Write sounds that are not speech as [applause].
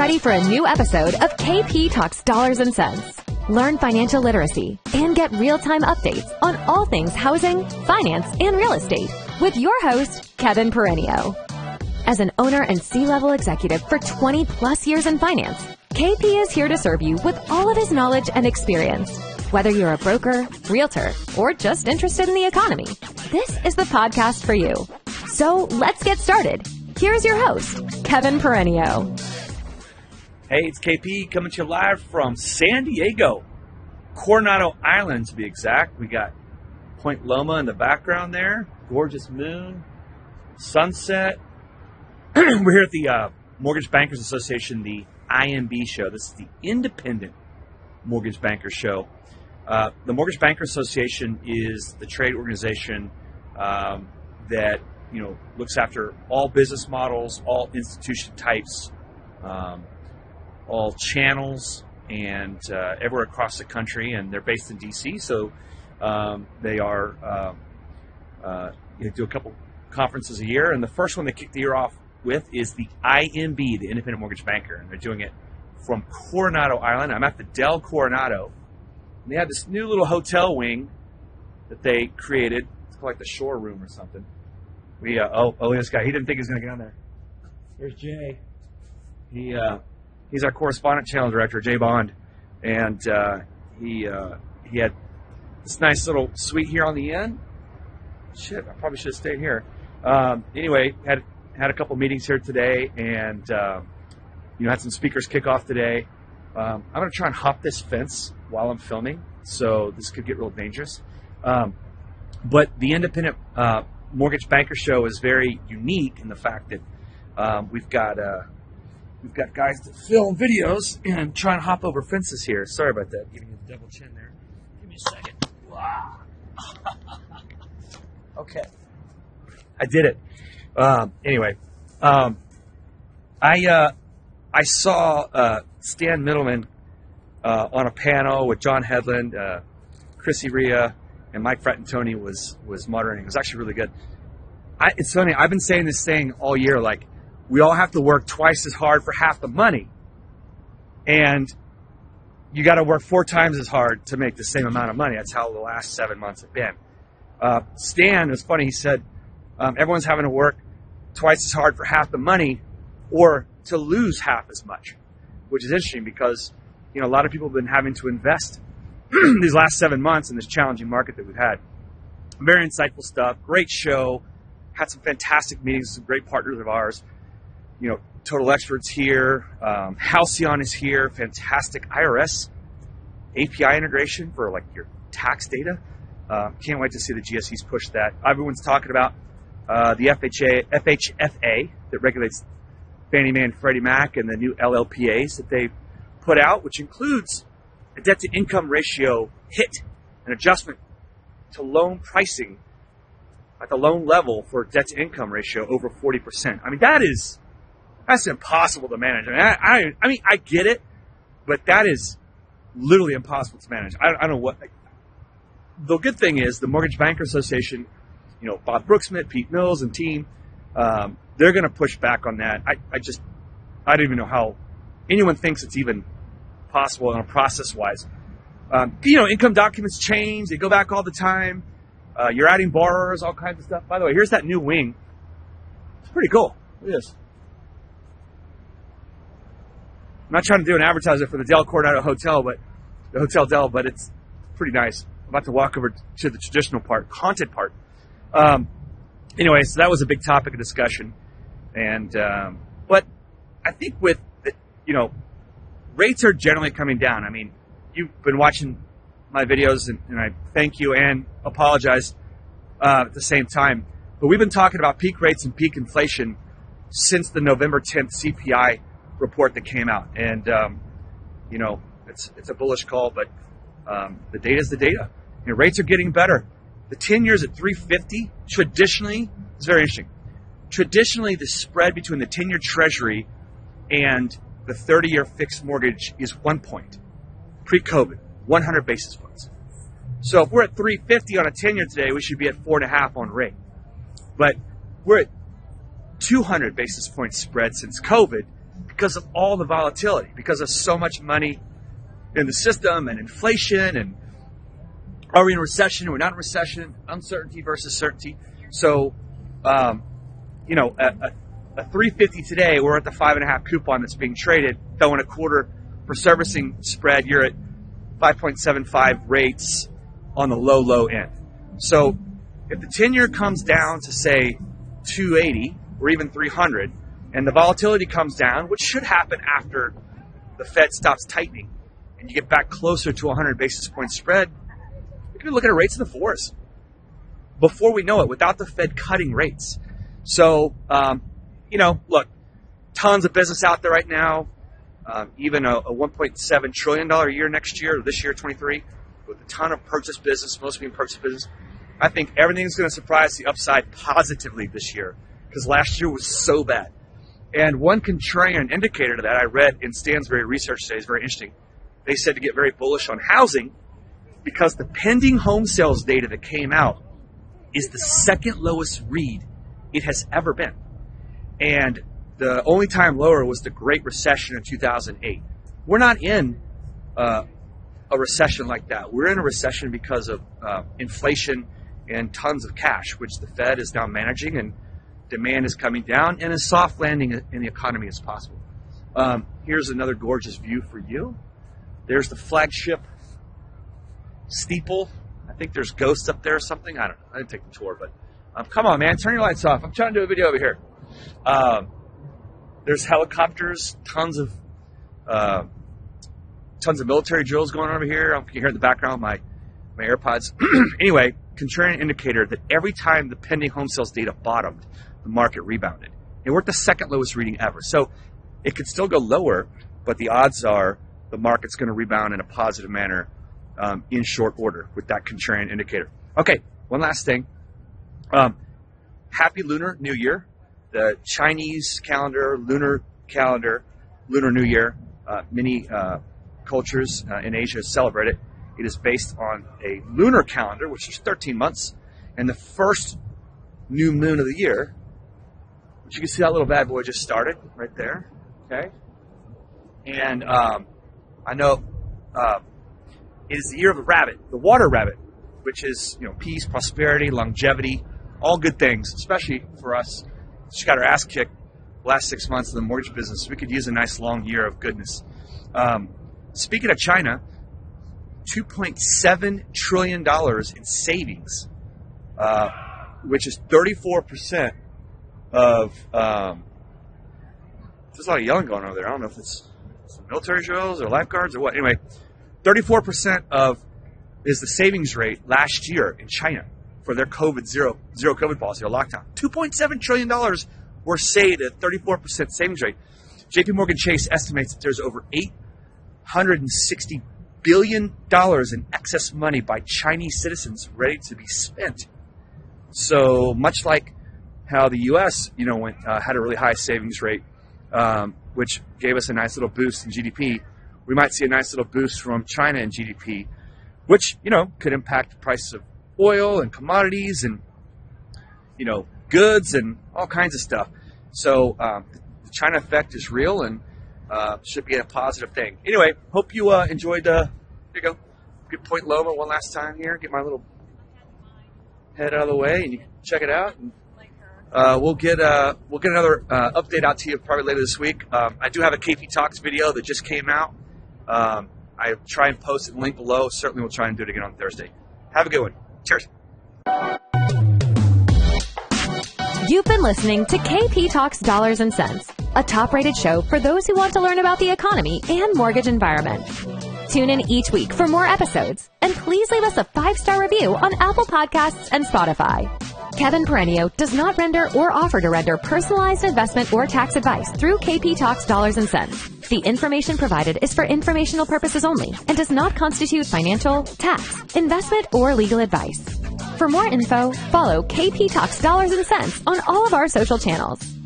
ready for a new episode of KP Talks Dollars and Cents. Learn financial literacy and get real-time updates on all things housing, finance, and real estate with your host, Kevin Peranio. As an owner and C-level executive for 20 plus years in finance, KP is here to serve you with all of his knowledge and experience. Whether you're a broker, realtor, or just interested in the economy, this is the podcast for you. So let's get started. Here's your host, Kevin Peranio. Hey, it's KP coming to you live from San Diego, Coronado Island to be exact. We got Point Loma in the background there, gorgeous moon, sunset. [clears throat] We're here at the uh, Mortgage Bankers Association, the IMB show. This is the Independent Mortgage Banker Show. Uh, the Mortgage Banker Association is the trade organization um, that you know looks after all business models, all institution types, um, all channels, and uh, everywhere across the country. And they're based in DC, so um, they are uh, uh, do a couple conferences a year. And the first one they kick the year off with is the IMB, the Independent Mortgage Banker, and they're doing it from Coronado Island. I'm at the Del Coronado. And they have this new little hotel wing that they created. It's called like the shore room or something. We uh, oh oh this guy he didn't think he was gonna get on there. There's Jay. He uh, he's our correspondent channel director, Jay Bond, and uh, he uh, he had this nice little suite here on the end. Shit, I probably should have stayed here. Um, anyway, had had a couple meetings here today, and uh, you know had some speakers kick off today. Um, I'm gonna try and hop this fence while I'm filming, so this could get real dangerous. Um, but the independent uh, mortgage banker show is very unique in the fact that um, we've got uh, we've got guys that film videos and try and hop over fences here. Sorry about that. Giving you the double chin there. Give me a second. Wow. [laughs] okay, I did it. Um, anyway, um, I uh, I saw uh, Stan Middleman uh, on a panel with John Headland, uh, Chrissy Ria, and Mike Fratantoni was was moderating. It was actually really good. I, it's funny. I've been saying this thing all year. Like we all have to work twice as hard for half the money, and you got to work four times as hard to make the same amount of money. That's how the last seven months have been. Uh, Stan, it was funny. He said um, everyone's having to work twice as hard for half the money, or to lose half as much, which is interesting because you know a lot of people have been having to invest [clears throat] these last seven months in this challenging market that we've had. Very insightful stuff. Great show. Had some fantastic meetings with some great partners of ours. You know, Total Experts here. Um, Halcyon is here. Fantastic IRS API integration for like your tax data. Uh, can't wait to see the GSEs push that. Everyone's talking about uh, the FHA, FHFA that regulates Fannie Mae and Freddie Mac and the new LLPAs that they put out, which includes a debt to income ratio hit, an adjustment to loan pricing at the loan level for debt to income ratio over 40%. I mean, that is, that's impossible to manage. I mean, I, I, I mean, I get it, but that is literally impossible to manage. I, I don't know what, the good thing is the Mortgage Banker Association, you know, Bob Broeksmit, Pete Mills, and team, um, they're going to push back on that. I, I just, I don't even know how anyone thinks it's even possible on a process wise. Um, you know, income documents change, they go back all the time. Uh, you're adding borrowers, all kinds of stuff. By the way, here's that new wing. It's pretty cool. Look at this. I'm not trying to do an advertisement for the Del Coronado Hotel, but the Hotel Del, but it's pretty nice. I'm about to walk over to the traditional part, haunted part. Um, anyway, so that was a big topic of discussion, and um, but I think with you know rates are generally coming down. I mean, you've been watching my videos, and, and I thank you and apologize uh, at the same time. But we've been talking about peak rates and peak inflation since the November 10th CPI report that came out, and um, you know it's it's a bullish call, but um, the data is the data. You know, rates are getting better. The 10 years at 350 traditionally is very interesting. Traditionally, the spread between the 10 year Treasury and the 30 year fixed mortgage is one point. Pre COVID, 100 basis points. So if we're at 350 on a 10 year today, we should be at four and a half on rate. But we're at 200 basis points spread since COVID because of all the volatility, because of so much money in the system and inflation and are we in recession? Are not in recession? Uncertainty versus certainty. So, um, you know, a, a, a 350 today, we're at the five and a half coupon that's being traded, throwing a quarter for servicing spread. You're at 5.75 rates on the low, low end. So if the 10 year comes down to say 280 or even 300, and the volatility comes down, which should happen after the Fed stops tightening, and you get back closer to 100 basis point spread, we could be looking at rates in the fours before we know it, without the Fed cutting rates. So, um, you know, look, tons of business out there right now. Um, even a, a 1.7 trillion dollar year next year, this year 23, with a ton of purchase business, mostly in purchase business. I think everything's going to surprise the upside positively this year because last year was so bad. And one contrarian indicator to that I read in Stansberry research today is very interesting. They said to get very bullish on housing because the pending home sales data that came out is the second lowest read it has ever been. And the only time lower was the Great Recession in 2008. We're not in uh, a recession like that. We're in a recession because of uh, inflation and tons of cash, which the Fed is now managing, and demand is coming down, and a soft landing in the economy is possible. Um, here's another gorgeous view for you. There's the flagship steeple. I think there's ghosts up there or something. I don't know. I didn't take the tour, but um, come on, man, turn your lights off. I'm trying to do a video over here. Um, there's helicopters, tons of uh, tons of military drills going on over here. You can hear in the background my my AirPods. [clears throat] anyway, contrarian indicator that every time the pending home sales data bottomed, the market rebounded. We're at the second lowest reading ever. So it could still go lower, but the odds are the market's going to rebound in a positive manner um, in short order with that contrarian indicator. Okay, one last thing. Um, happy Lunar New Year. The Chinese calendar, lunar calendar, Lunar New Year, uh, many uh, cultures uh, in Asia celebrate it. It is based on a lunar calendar, which is 13 months, and the first new moon of the year, which you can see that little bad boy just started right there. Okay, and um, I know uh, it is the year of the rabbit, the water rabbit, which is you know peace, prosperity, longevity, all good things, especially for us. She got her ass kicked last six months in the mortgage business. We could use a nice long year of goodness. Um, speaking of China, $2.7 trillion in savings, uh, which is 34% of. Um, there's a lot of yelling going on there. I don't know if it's some military drills or lifeguards or what. Anyway, 34% of is the savings rate last year in China for their COVID zero zero COVID policy or lockdown. 2.7 trillion dollars were saved at 34% savings rate. JP Morgan Chase estimates that there's over 860 billion dollars in excess money by Chinese citizens ready to be spent. So much like how the U.S. you know went, uh, had a really high savings rate, um, which gave us a nice little boost in GDP, we might see a nice little boost from China in GDP, which you know could impact the price of oil and commodities and you know goods and all kinds of stuff. So um, the China effect is real and uh, should be a positive thing. Anyway, hope you uh, enjoyed. Uh, here you go. Get Point Loma one last time here. Get my little head out of the way, and you can check it out. And, uh, we'll get uh, we'll get another uh, update out to you probably later this week. Um, I do have a KP Talks video that just came out. Um, I try and post it link below. Certainly, we'll try and do it again on Thursday. Have a good one. Cheers. You've been listening to KP Talks Dollars and Cents, a top rated show for those who want to learn about the economy and mortgage environment. Tune in each week for more episodes, and please leave us a five star review on Apple Podcasts and Spotify. Kevin Peranio does not render or offer to render personalized investment or tax advice through KP Talks Dollars and Cents. The information provided is for informational purposes only and does not constitute financial, tax, investment, or legal advice. For more info, follow KP Talks Dollars and Cents on all of our social channels.